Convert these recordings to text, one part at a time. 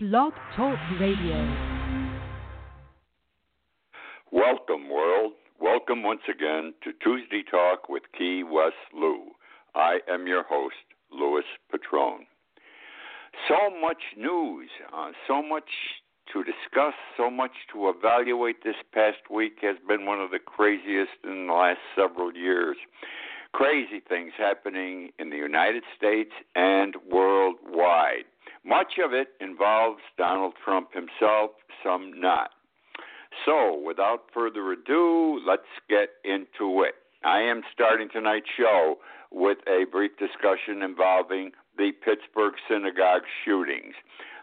Blog Talk Radio. Welcome, world. Welcome once again to Tuesday Talk with Key West Lou. I am your host, Louis Patron. So much news, uh, so much to discuss, so much to evaluate this past week has been one of the craziest in the last several years. Crazy things happening in the United States and worldwide. Much of it involves Donald Trump himself, some not. So, without further ado, let's get into it. I am starting tonight's show with a brief discussion involving the Pittsburgh synagogue shootings.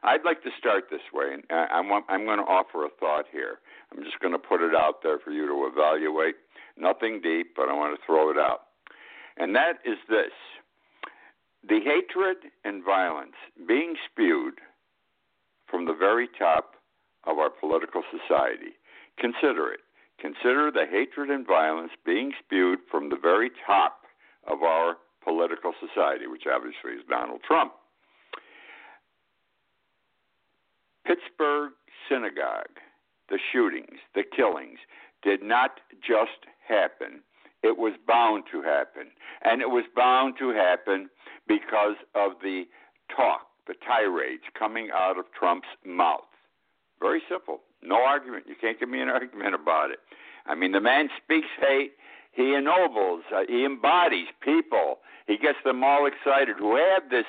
I'd like to start this way, and I'm, I'm going to offer a thought here. I'm just going to put it out there for you to evaluate. Nothing deep, but I want to throw it out. And that is this the hatred and violence being spewed from the very top of our political society. Consider it. Consider the hatred and violence being spewed from the very top of our political society, which obviously is Donald Trump. Pittsburgh synagogue, the shootings, the killings, did not just happen. It was bound to happen. And it was bound to happen because of the talk, the tirades coming out of Trump's mouth. Very simple. No argument. You can't give me an argument about it. I mean, the man speaks hate. He ennobles. Uh, he embodies people. He gets them all excited who have this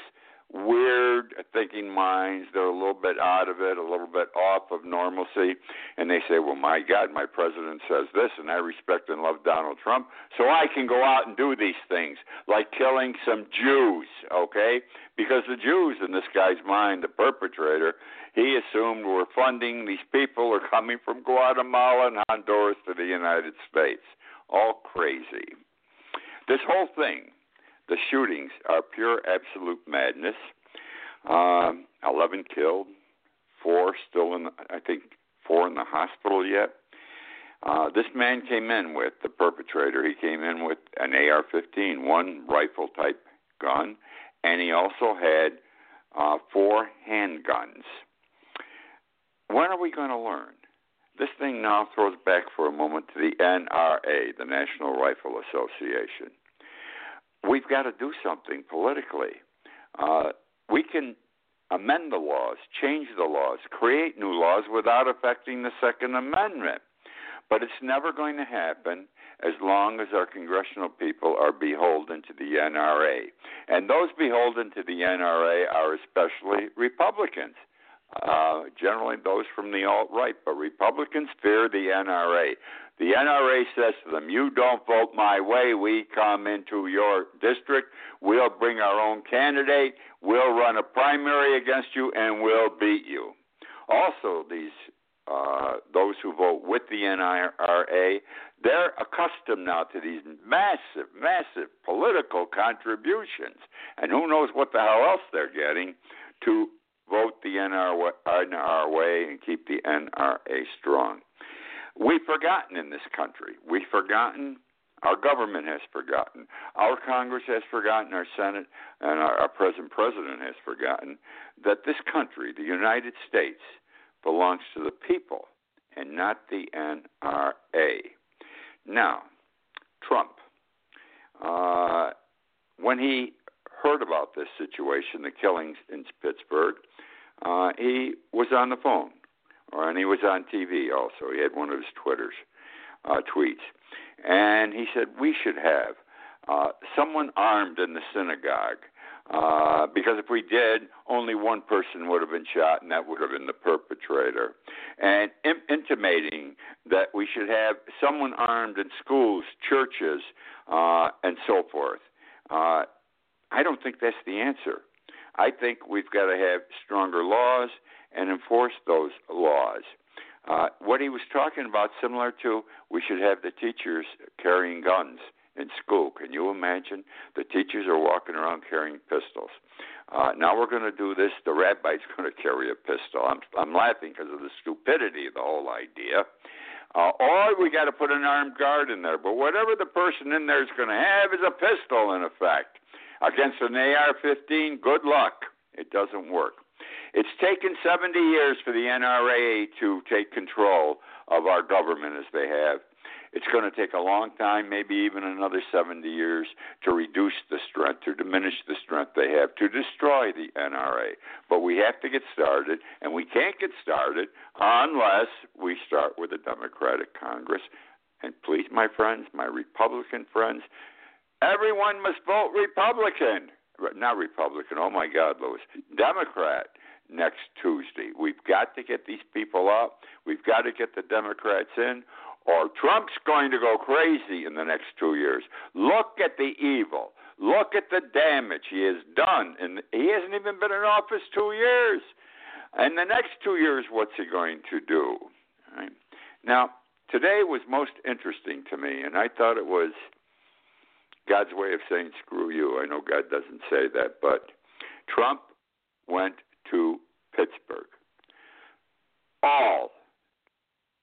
weird thinking minds. They're a little bit out of it, a little bit off of normalcy, and they say, "Well, my God, my president says this, and I respect and love Donald Trump, so I can go out and do these things, like killing some Jews." Okay, because the Jews, in this guy's mind, the perpetrator, he assumed were funding these people are coming from Guatemala and Honduras to the United States. All crazy. This whole thing the shootings are pure absolute madness. Um, Eleven killed, four still in, I think, four in the hospital yet. Uh, this man came in with the perpetrator. He came in with an AR-15, one rifle type gun, and he also had uh, four handguns. When are we going to learn? This thing now throws back for a moment to the NRA, the National Rifle Association we've got to do something politically. Uh, we can amend the laws, change the laws, create new laws without affecting the Second Amendment. But it's never going to happen as long as our congressional people are beholden to the NRA. And those beholden to the NRA are especially Republicans uh, generally those from the alt right, but Republicans fear the NRA. The NRA says to them, You don't vote my way, we come into your district, we'll bring our own candidate, we'll run a primary against you, and we'll beat you. Also, these uh, those who vote with the NRA, they're accustomed now to these massive, massive political contributions, and who knows what the hell else they're getting to vote the NRA way and keep the NRA strong. We've forgotten in this country. We've forgotten. Our government has forgotten. Our Congress has forgotten. Our Senate and our, our present president has forgotten that this country, the United States, belongs to the people and not the NRA. Now, Trump, uh, when he heard about this situation, the killings in Pittsburgh, uh, he was on the phone, and he was on TV also. He had one of his Twitters uh, tweets, and he said we should have uh, someone armed in the synagogue. Uh, because if we did, only one person would have been shot, and that would have been the perpetrator. And in- intimating that we should have someone armed in schools, churches, uh, and so forth. Uh, I don't think that's the answer. I think we've got to have stronger laws and enforce those laws. Uh, what he was talking about, similar to we should have the teachers carrying guns in school. Can you imagine? The teachers are walking around carrying pistols. Uh, now we're going to do this. The rabbi's going to carry a pistol. I'm, I'm laughing because of the stupidity of the whole idea. Uh, or we got to put an armed guard in there. But whatever the person in there is going to have is a pistol, in effect. Against an AR 15, good luck. It doesn't work. It's taken 70 years for the NRA to take control of our government as they have. It's going to take a long time, maybe even another 70 years, to reduce the strength, to diminish the strength they have, to destroy the NRA. But we have to get started, and we can't get started unless we start with a Democratic Congress. And please, my friends, my Republican friends, everyone must vote Republican. Not Republican, oh my God, Lewis. Democrat next Tuesday. We've got to get these people up. We've got to get the Democrats in, or Trump's going to go crazy in the next two years. Look at the evil. Look at the damage he has done. And he hasn't even been in office two years. And the next two years, what's he going to do? Right? Now, today was most interesting to me, and I thought it was God's way of saying screw you. I know God doesn't say that, but Trump went to Pittsburgh. All,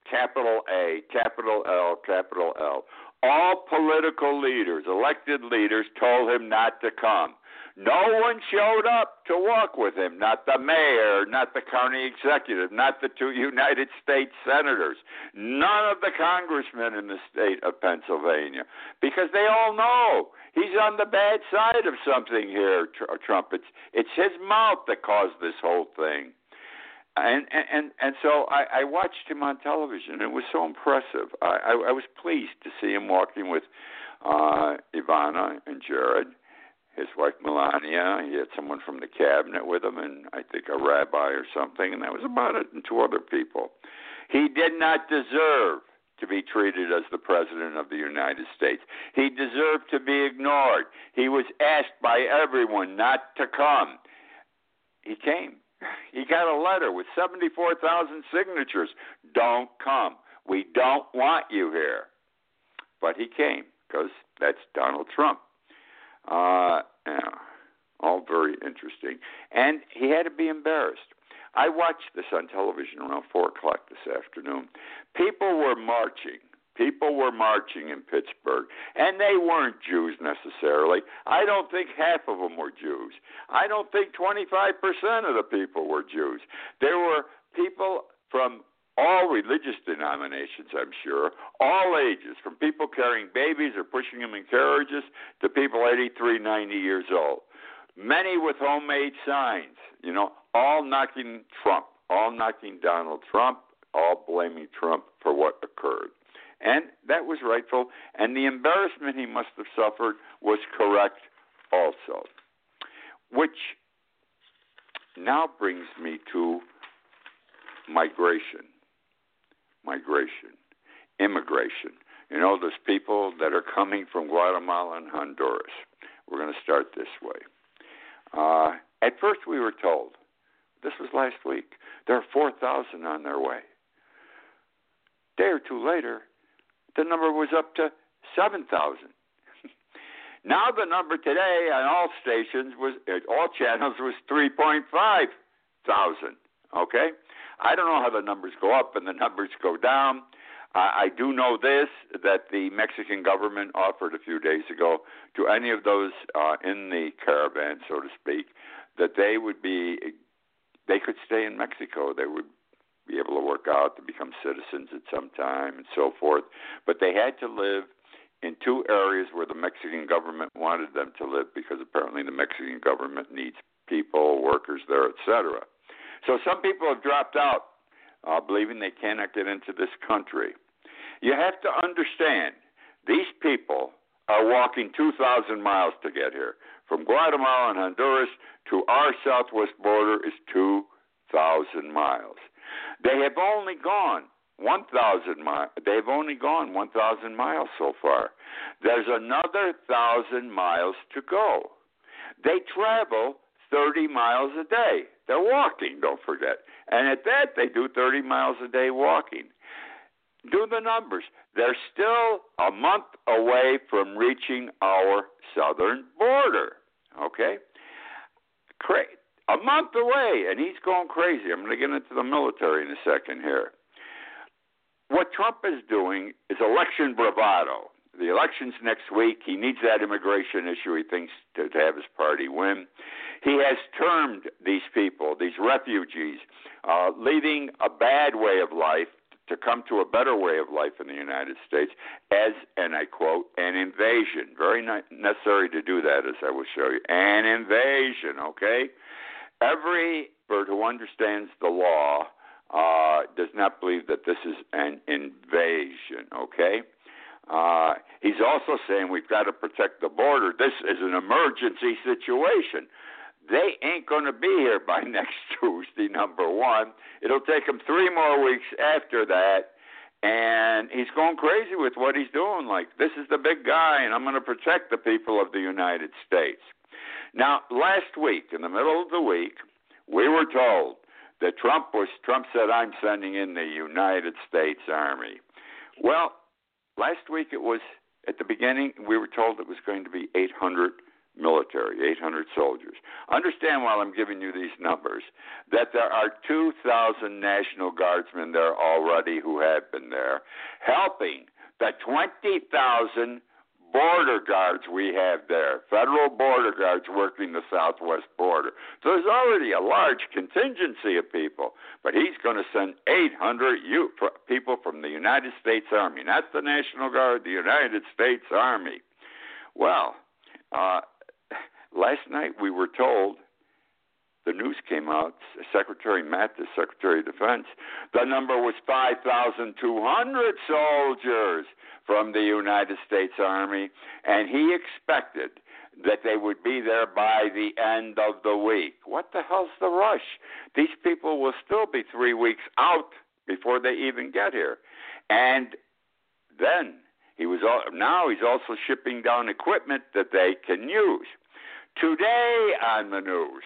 capital A, capital L, capital L, all political leaders, elected leaders, told him not to come. No one showed up to walk with him, not the mayor, not the county executive, not the two United States senators, none of the congressmen in the state of Pennsylvania, because they all know he's on the bad side of something here, Trump. It's, it's his mouth that caused this whole thing. And and and so I, I watched him on television. It was so impressive. I, I, I was pleased to see him walking with uh, Ivana and Jared his wife Melania. He had someone from the cabinet with him, and I think a rabbi or something, and that was about it, and two other people. He did not deserve to be treated as the President of the United States. He deserved to be ignored. He was asked by everyone not to come. He came. He got a letter with 74,000 signatures. Don't come. We don't want you here. But he came because that's Donald Trump. Uh, yeah, all very interesting. And he had to be embarrassed. I watched this on television around 4 o'clock this afternoon. People were marching. People were marching in Pittsburgh, and they weren't Jews necessarily. I don't think half of them were Jews. I don't think 25% of the people were Jews. There were people from all religious denominations, I'm sure, all ages, from people carrying babies or pushing them in carriages to people 83, 90 years old. Many with homemade signs, you know, all knocking Trump, all knocking Donald Trump, all blaming Trump for what occurred. And that was rightful, and the embarrassment he must have suffered was correct also. Which now brings me to migration migration, immigration. You know, those people that are coming from Guatemala and Honduras. We're going to start this way. Uh, at first, we were told, this was last week, there are 4,000 on their way. Day or two later, the number was up to 7,000. now the number today on all stations was, all channels was 3.5 thousand. Okay, I don't know how the numbers go up and the numbers go down. I do know this that the Mexican government offered a few days ago to any of those uh, in the caravan, so to speak, that they would be, they could stay in Mexico. They would be able to work out to become citizens at some time and so forth. But they had to live in two areas where the Mexican government wanted them to live because apparently the Mexican government needs people, workers there, etc. So some people have dropped out, uh, believing they cannot get into this country. You have to understand, these people are walking 2,000 miles to get here. From Guatemala and Honduras to our southwest border is 2,000 miles. They have only gone 1,000 miles. They've only gone 1,000 miles so far. There's another 1,000 miles to go. They travel 30 miles a day. They're walking, don't forget. And at that, they do 30 miles a day walking. Do the numbers. They're still a month away from reaching our southern border. Okay? Cra- a month away, and he's going crazy. I'm going to get into the military in a second here. What Trump is doing is election bravado. The election's next week. He needs that immigration issue. He thinks to, to have his party win. He has termed these people, these refugees, uh, leaving a bad way of life to come to a better way of life in the United States as, and I quote, an invasion. Very necessary to do that, as I will show you. An invasion, okay? Every bird who understands the law uh, does not believe that this is an invasion, okay? Uh, he's also saying we've got to protect the border. This is an emergency situation. They ain't going to be here by next Tuesday, number one. It'll take him three more weeks after that. And he's going crazy with what he's doing. Like, this is the big guy, and I'm going to protect the people of the United States. Now, last week, in the middle of the week, we were told that Trump was Trump said I'm sending in the United States Army. Well, last week it was at the beginning we were told it was going to be 800 military, 800 soldiers. Understand while I'm giving you these numbers that there are 2,000 National Guardsmen there already who have been there, helping the 20,000 border guards we have there, federal border guards working the southwest border. So there's already a large contingency of people, but he's going to send 800 U- people from the United States Army, not the National Guard, the United States Army. Well, uh, last night we were told the news came out, Secretary Mattis, Secretary of Defense, the number was 5,200 soldiers from the United States Army, and he expected that they would be there by the end of the week. What the hell's the rush? These people will still be three weeks out before they even get here. And then he was now he's also shipping down equipment that they can use. Today on the news,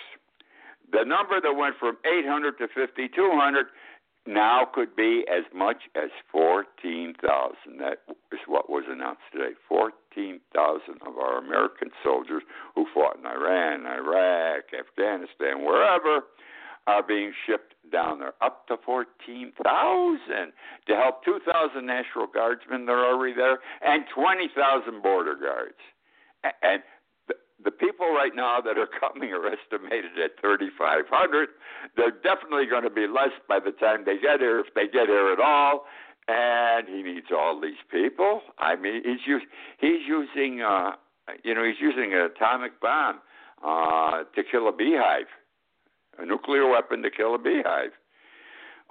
the number that went from 800 to 5,200 now could be as much as 14,000. That is what was announced today. 14,000 of our American soldiers who fought in Iran, Iraq, Afghanistan, wherever, are being shipped down there. Up to 14,000 to help 2,000 National Guardsmen that are already there and 20,000 border guards. And the people right now that are coming are estimated at 3,500. They're definitely going to be less by the time they get here, if they get here at all. And he needs all these people. I mean, he's he's using, uh, you know, he's using an atomic bomb uh, to kill a beehive, a nuclear weapon to kill a beehive.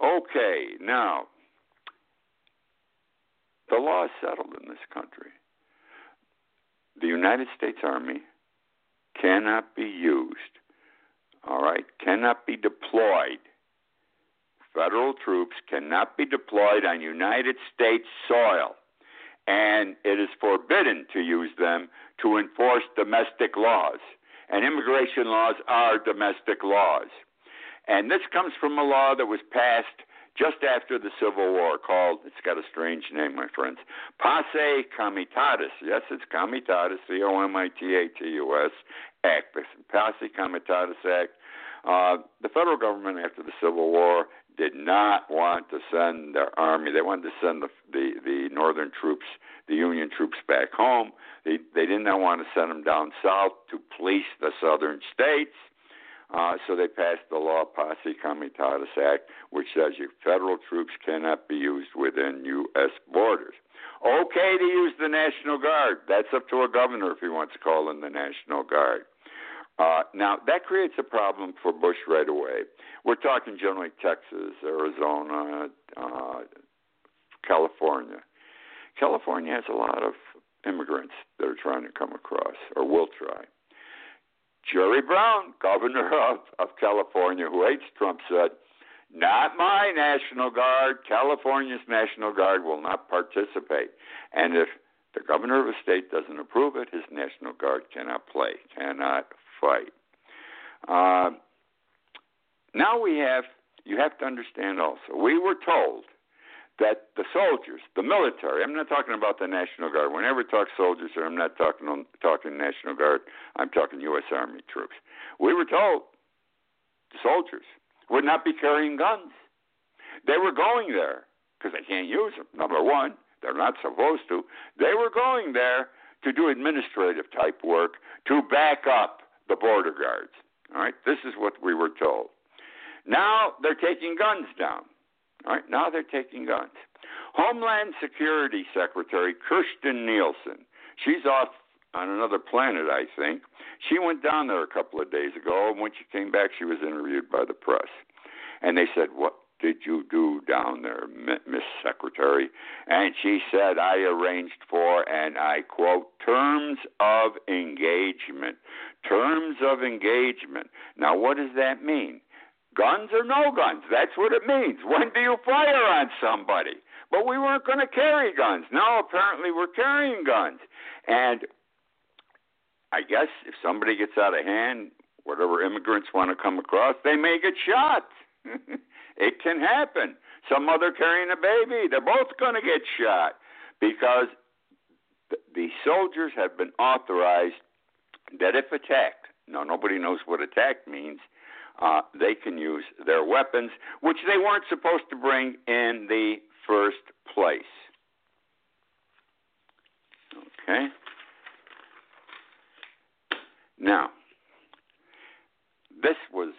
Okay, now the law is settled in this country. The United States Army cannot be used, all right, cannot be deployed. Federal troops cannot be deployed on United States soil, and it is forbidden to use them to enforce domestic laws. And immigration laws are domestic laws. And this comes from a law that was passed just after the Civil War called, it's got a strange name, my friends, Posse Comitatus. Yes, it's Comitatus, C O M I T A T U S Act, the Posse Comitatus Act. Uh, the federal government after the Civil War did not want to send their army. They wanted to send the the, the northern troops, the Union troops, back home. They they did not want to send them down south to police the southern states. Uh, so they passed the law, Posse Comitatus Act, which says your federal troops cannot be used within U.S. borders. Okay to use the National Guard. That's up to a governor if he wants to call in the National Guard. Uh, now, that creates a problem for Bush right away. We're talking generally Texas, Arizona, uh, California. California has a lot of immigrants that are trying to come across or will try. Jerry Brown, governor of, of California, who hates Trump, said, Not my National Guard. California's National Guard will not participate. And if the governor of a state doesn't approve it, his National Guard cannot play, cannot fight. Uh, now we have, you have to understand also, we were told that the soldiers, the military, I'm not talking about the National Guard. Whenever I talk soldiers, I'm not talking talking National Guard. I'm talking U.S. Army troops. We were told the soldiers would not be carrying guns. They were going there because they can't use them. Number one, they're not supposed to. They were going there to do administrative type work to back up the border guards. All right, this is what we were told. Now they're taking guns down. All right, now they're taking guns. Homeland Security Secretary Kirstjen Nielsen, she's off on another planet, I think. She went down there a couple of days ago, and when she came back, she was interviewed by the press. And they said, What did you do down there, Miss Secretary? And she said, I arranged for, and I quote, terms of engagement. Terms of engagement. Now, what does that mean? Guns or no guns? That's what it means. When do you fire on somebody? But we weren't going to carry guns. Now, apparently, we're carrying guns. And I guess if somebody gets out of hand, whatever immigrants want to come across, they may get shot. It can happen. Some mother carrying a baby, they're both going to get shot because the soldiers have been authorized that if attacked, now nobody knows what attack means, uh, they can use their weapons, which they weren't supposed to bring in the first place. Okay? Now, this was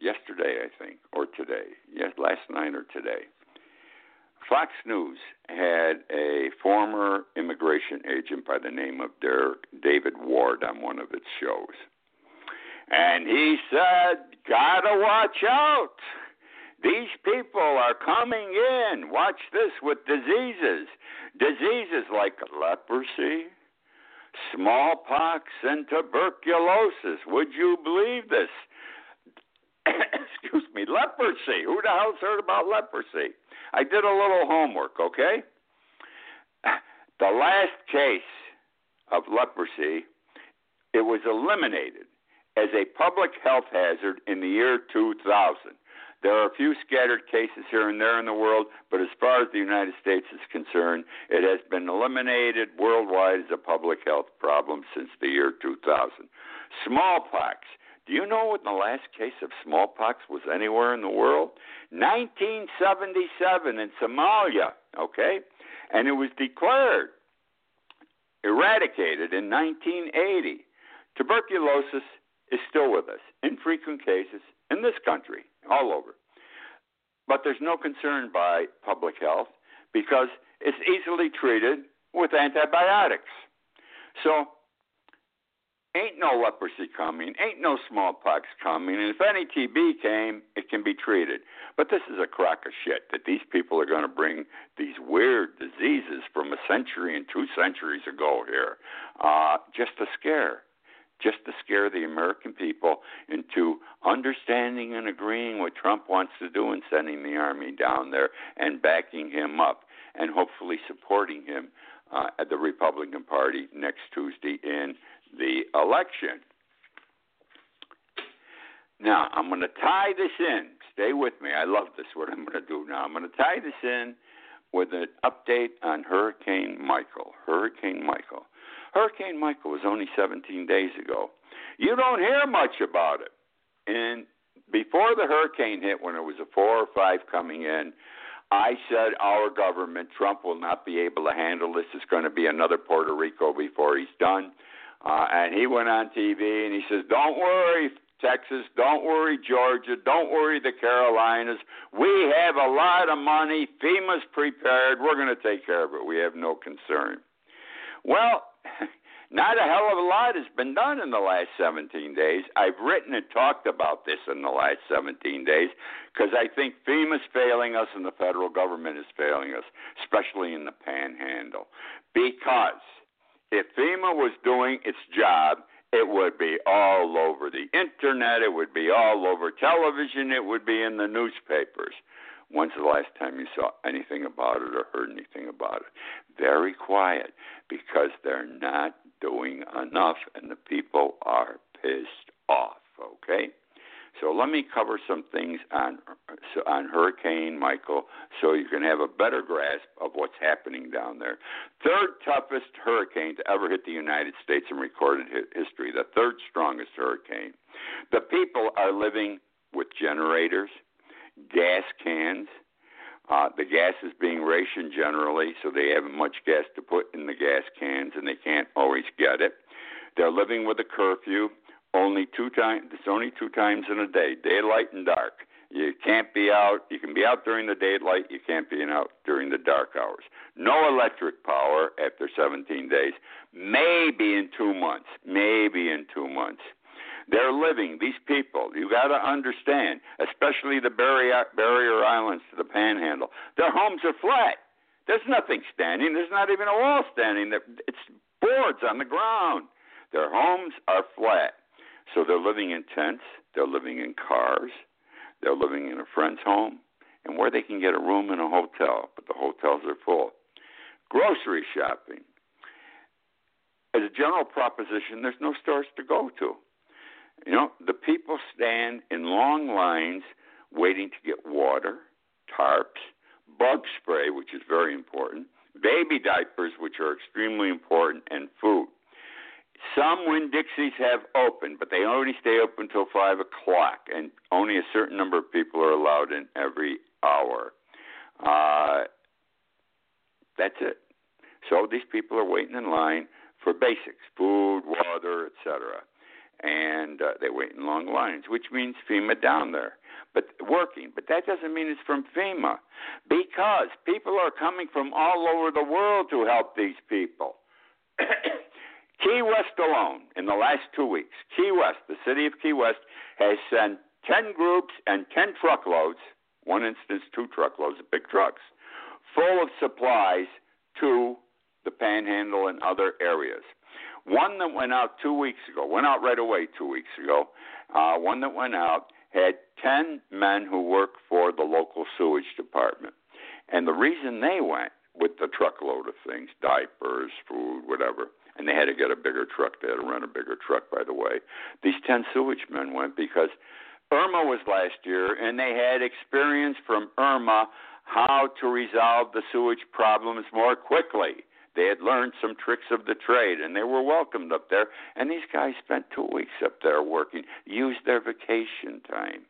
yesterday, I think, or today. Yes, last night or today. Fox News had a former immigration agent by the name of Derek David Ward on one of its shows. And he said, Gotta watch out. These people are coming in. Watch this with diseases. Diseases like leprosy, smallpox, and tuberculosis. Would you believe this? excuse me, leprosy. Who the hell's heard about leprosy? I did a little homework, okay? The last case of leprosy, it was eliminated as a public health hazard in the year 2000. There are a few scattered cases here and there in the world, but as far as the United States is concerned, it has been eliminated worldwide as a public health problem since the year 2000. Smallpox do you know when the last case of smallpox was anywhere in the world? 1977 in Somalia, okay? And it was declared eradicated in 1980. Tuberculosis is still with us, infrequent cases in this country, all over. But there's no concern by public health because it's easily treated with antibiotics. So ain't no leprosy coming, ain't no smallpox coming, and if any TB came, it can be treated. But this is a crock of shit that these people are going to bring these weird diseases from a century and two centuries ago here, uh, just to scare. Just to scare the American people into understanding and agreeing what Trump wants to do and sending the army down there and backing him up and hopefully supporting him uh, at the Republican Party next Tuesday in the election. Now, I'm going to tie this in. Stay with me. I love this, what I'm going to do now. I'm going to tie this in with an update on Hurricane Michael. Hurricane Michael. Hurricane Michael was only 17 days ago. You don't hear much about it. And before the hurricane hit, when it was a four or five coming in, I said our government, Trump, will not be able to handle this. It's going to be another Puerto Rico before he's done. Uh, and he went on TV and he says, Don't worry, Texas, don't worry, Georgia, don't worry, the Carolinas. We have a lot of money. FEMA's prepared. We're going to take care of it. We have no concern. Well, not a hell of a lot has been done in the last 17 days. I've written and talked about this in the last 17 days because I think FEMA's failing us and the federal government is failing us, especially in the panhandle. Because if FEMA was doing its job, it would be all over the internet, it would be all over television, it would be in the newspapers. When's the last time you saw anything about it or heard anything about it? Very quiet because they're not doing enough and the people are pissed off, okay? So let me cover some things on on Hurricane Michael, so you can have a better grasp of what's happening down there. Third toughest hurricane to ever hit the United States in recorded history. The third strongest hurricane. The people are living with generators, gas cans. Uh, the gas is being rationed generally, so they haven't much gas to put in the gas cans, and they can't always get it. They're living with a curfew only two times. It's only two times in a day: daylight and dark. You can't be out. You can be out during the daylight. You can't be out during the dark hours. No electric power after 17 days. Maybe in two months. Maybe in two months. They're living, these people, you got to understand, especially the barrier, barrier islands to the panhandle, their homes are flat. There's nothing standing. There's not even a wall standing. It's boards on the ground. Their homes are flat. So they're living in tents. They're living in cars. They're living in a friend's home and where they can get a room in a hotel, but the hotels are full. Grocery shopping. As a general proposition, there's no stores to go to. You know, the people stand in long lines waiting to get water, tarps, bug spray, which is very important, baby diapers, which are extremely important, and food. Some Winn Dixies have open, but they only stay open until 5 o'clock, and only a certain number of people are allowed in every hour. Uh, that's it. So these people are waiting in line for basics food, water, etc and uh, they wait in long lines, which means FEMA down there, but working. But that doesn't mean it's from FEMA, because people are coming from all over the world to help these people. Key West alone, in the last two weeks, Key West, the city of Key West, has sent 10 groups and 10 truckloads, one instance, two truckloads of big trucks, full of supplies to the panhandle and other areas. One that went out two weeks ago, went out right away two weeks ago. Uh, one that went out had 10 men who work for the local sewage department. And the reason they went with the truckload of things, diapers, food, whatever, and they had to get a bigger truck. They had to rent a bigger truck, by the way. These 10 sewage men went because Irma was last year, and they had experience from Irma how to resolve the sewage problems more quickly. They had learned some tricks of the trade and they were welcomed up there. And these guys spent two weeks up there working, used their vacation time.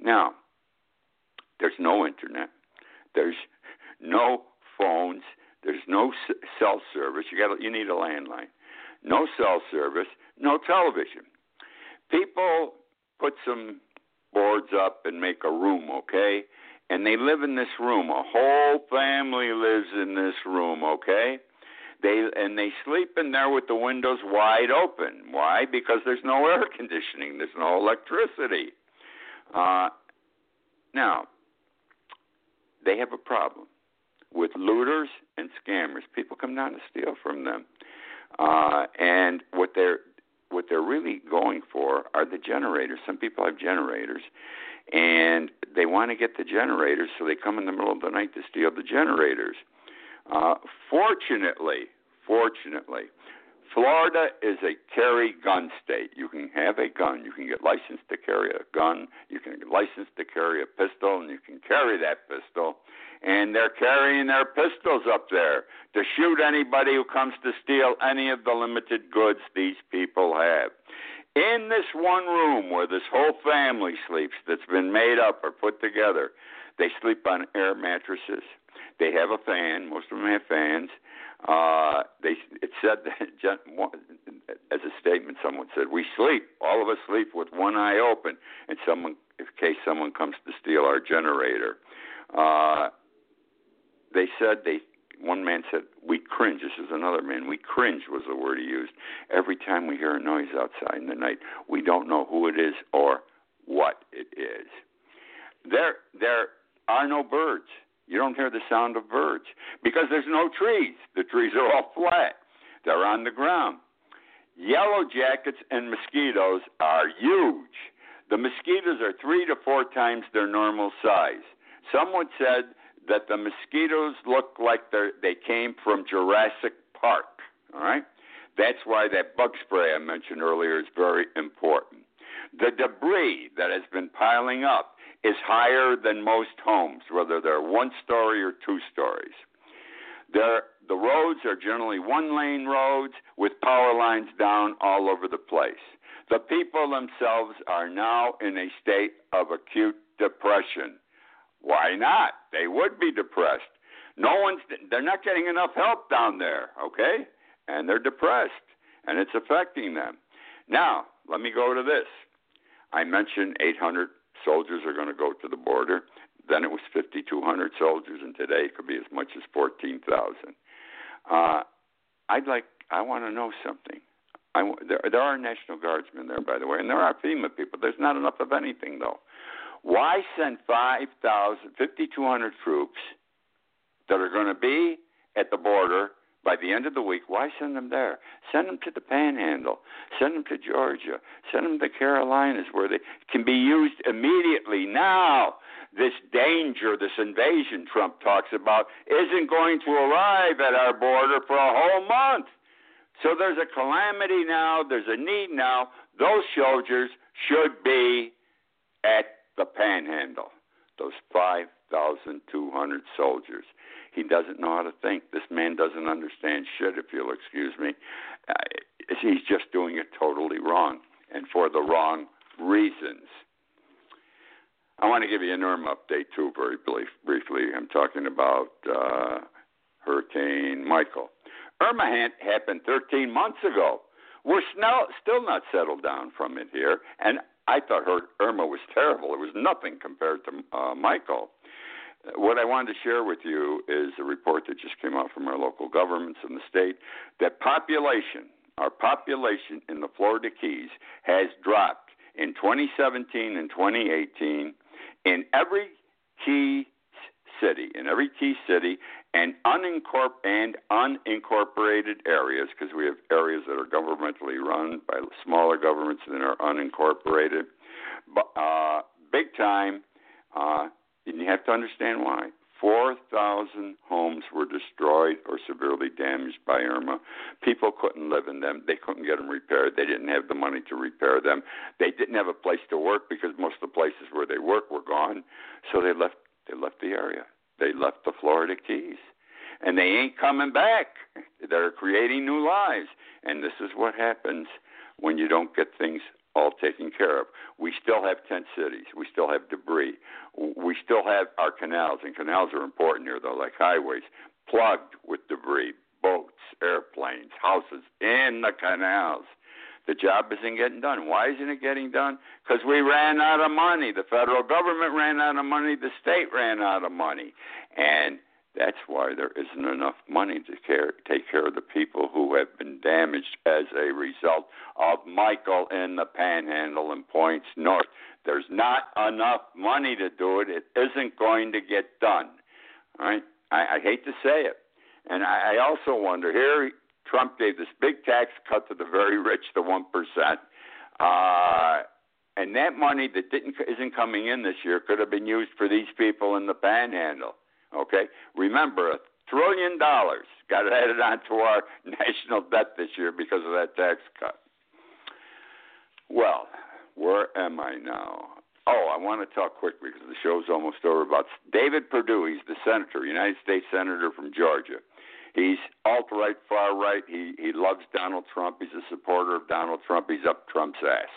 Now, there's no internet, there's no phones, there's no cell service. You got you need a landline. No cell service, no television. People put some boards up and make a room, okay? And they live in this room. A whole family lives in this room, okay? They and they sleep in there with the windows wide open. Why? Because there's no air conditioning, there's no electricity. Uh, now, they have a problem with looters and scammers. People come down to steal from them, uh, and what they're what they're really going for are the generators. Some people have generators, and they want to get the generators, so they come in the middle of the night to steal the generators. Uh, fortunately, fortunately, Florida is a carry gun state. You can have a gun. You can get licensed to carry a gun. You can get licensed to carry a pistol, and you can carry that pistol. And they're carrying their pistols up there to shoot anybody who comes to steal any of the limited goods these people have. In this one room where this whole family sleeps, that's been made up or put together, they sleep on air mattresses. They have a fan. Most of them have fans. Uh, they it said that as a statement, someone said, "We sleep. All of us sleep with one eye open, and someone, in case someone comes to steal our generator." Uh, they said they one man said, We cringe. This is another man. We cringe was the word he used. Every time we hear a noise outside in the night, we don't know who it is or what it is. There, there are no birds. You don't hear the sound of birds because there's no trees. The trees are all flat, they're on the ground. Yellow jackets and mosquitoes are huge. The mosquitoes are three to four times their normal size. Someone said that the mosquitoes look like they came from Jurassic Park. All right, that's why that bug spray I mentioned earlier is very important. The debris that has been piling up is higher than most homes, whether they're one story or two stories. There, the roads are generally one lane roads with power lines down all over the place. The people themselves are now in a state of acute depression. Why not? They would be depressed. No one's they're not getting enough help down there, okay? And they're depressed and it's affecting them. Now, let me go to this. I mentioned 800 soldiers are going to go to the border. Then it was 5,200 soldiers, and today it could be as much as 14,000. Uh, I'd like, I want to know something. I, there, there are National Guardsmen there, by the way, and there are FEMA people. There's not enough of anything, though. Why send 5,000, 5,200 troops that are going to be at the border by the end of the week? Why send them there? Send them to the Panhandle. Send them to Georgia. Send them to Carolinas, where they can be used immediately now. This danger, this invasion Trump talks about, isn't going to arrive at our border for a whole month. So there's a calamity now, there's a need now. Those soldiers should be at the panhandle. Those 5,200 soldiers. He doesn't know how to think. This man doesn't understand shit, if you'll excuse me. Uh, he's just doing it totally wrong and for the wrong reasons. I want to give you an Irma update, too, very briefly. I'm talking about uh, Hurricane Michael. Irma happened 13 months ago. We're still not settled down from it here, and I thought her, Irma was terrible. It was nothing compared to uh, Michael. What I wanted to share with you is a report that just came out from our local governments in the state that population, our population in the Florida Keys, has dropped in 2017 and 2018 in every key city, in every key city, and, unincorpor- and unincorporated areas, because we have areas that are governmentally run by smaller governments that are unincorporated, but, uh, big time. Uh, and you have to understand why. 4,000 homes were destroyed or severely damaged by Irma. People couldn't live in them. They couldn't get them repaired. They didn't have the money to repair them. They didn't have a place to work because most of the places where they work were gone. So they left. They left the area. They left the Florida Keys, and they ain't coming back. They're creating new lives, and this is what happens when you don't get things all taken care of. We still have tent cities. We still have debris. We still have our canals, and canals are important here, though, like highways, plugged with debris, boats, airplanes, houses in the canals. The job isn't getting done. Why isn't it getting done? Because we ran out of money. The federal government ran out of money. The state ran out of money. And that's why there isn't enough money to care, take care of the people who have been damaged as a result of Michael in the Panhandle and points north. There's not enough money to do it. It isn't going to get done. All right? I, I hate to say it. And I, I also wonder here, Trump gave this big tax cut to the very rich, the 1%. Uh, and that money that didn't isn't coming in this year could have been used for these people in the panhandle. Okay, remember a trillion dollars got added onto our national debt this year because of that tax cut. Well, where am I now? Oh, I want to talk quickly because the show's almost over. About David Perdue, he's the senator, United States senator from Georgia. He's alt right, far right. He he loves Donald Trump. He's a supporter of Donald Trump. He's up Trump's ass.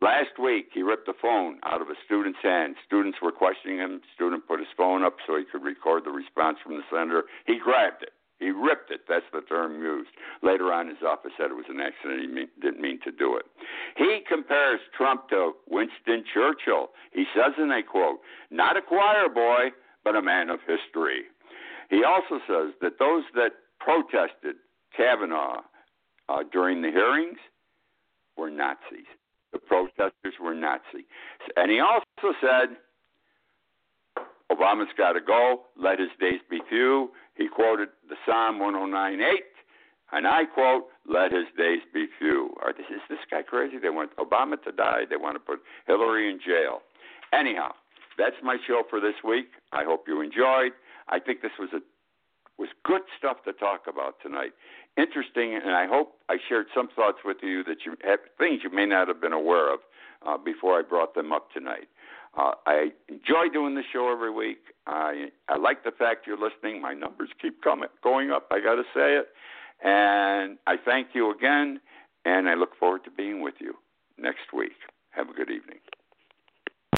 Last week, he ripped the phone out of a student's hand. Students were questioning him. Student put his phone up so he could record the response from the senator. He grabbed it. He ripped it. That's the term used. Later on, his office said it was an accident. He mean, didn't mean to do it. He compares Trump to Winston Churchill. He says, and I quote, not a choir boy, but a man of history. He also says that those that protested Kavanaugh uh, during the hearings were Nazis. The protesters were Nazi. And he also said, Obama's got to go. Let his days be few. He quoted the Psalm 109.8, and I quote, "Let his days be few." Is this guy crazy? They want Obama to die. They want to put Hillary in jail. Anyhow, that's my show for this week. I hope you enjoyed. I think this was a was good stuff to talk about tonight. Interesting, and I hope I shared some thoughts with you that you have things you may not have been aware of uh, before I brought them up tonight. Uh, I enjoy doing the show every week. I I like the fact you're listening. My numbers keep coming going up. I got to say it, and I thank you again. And I look forward to being with you next week. Have a good evening.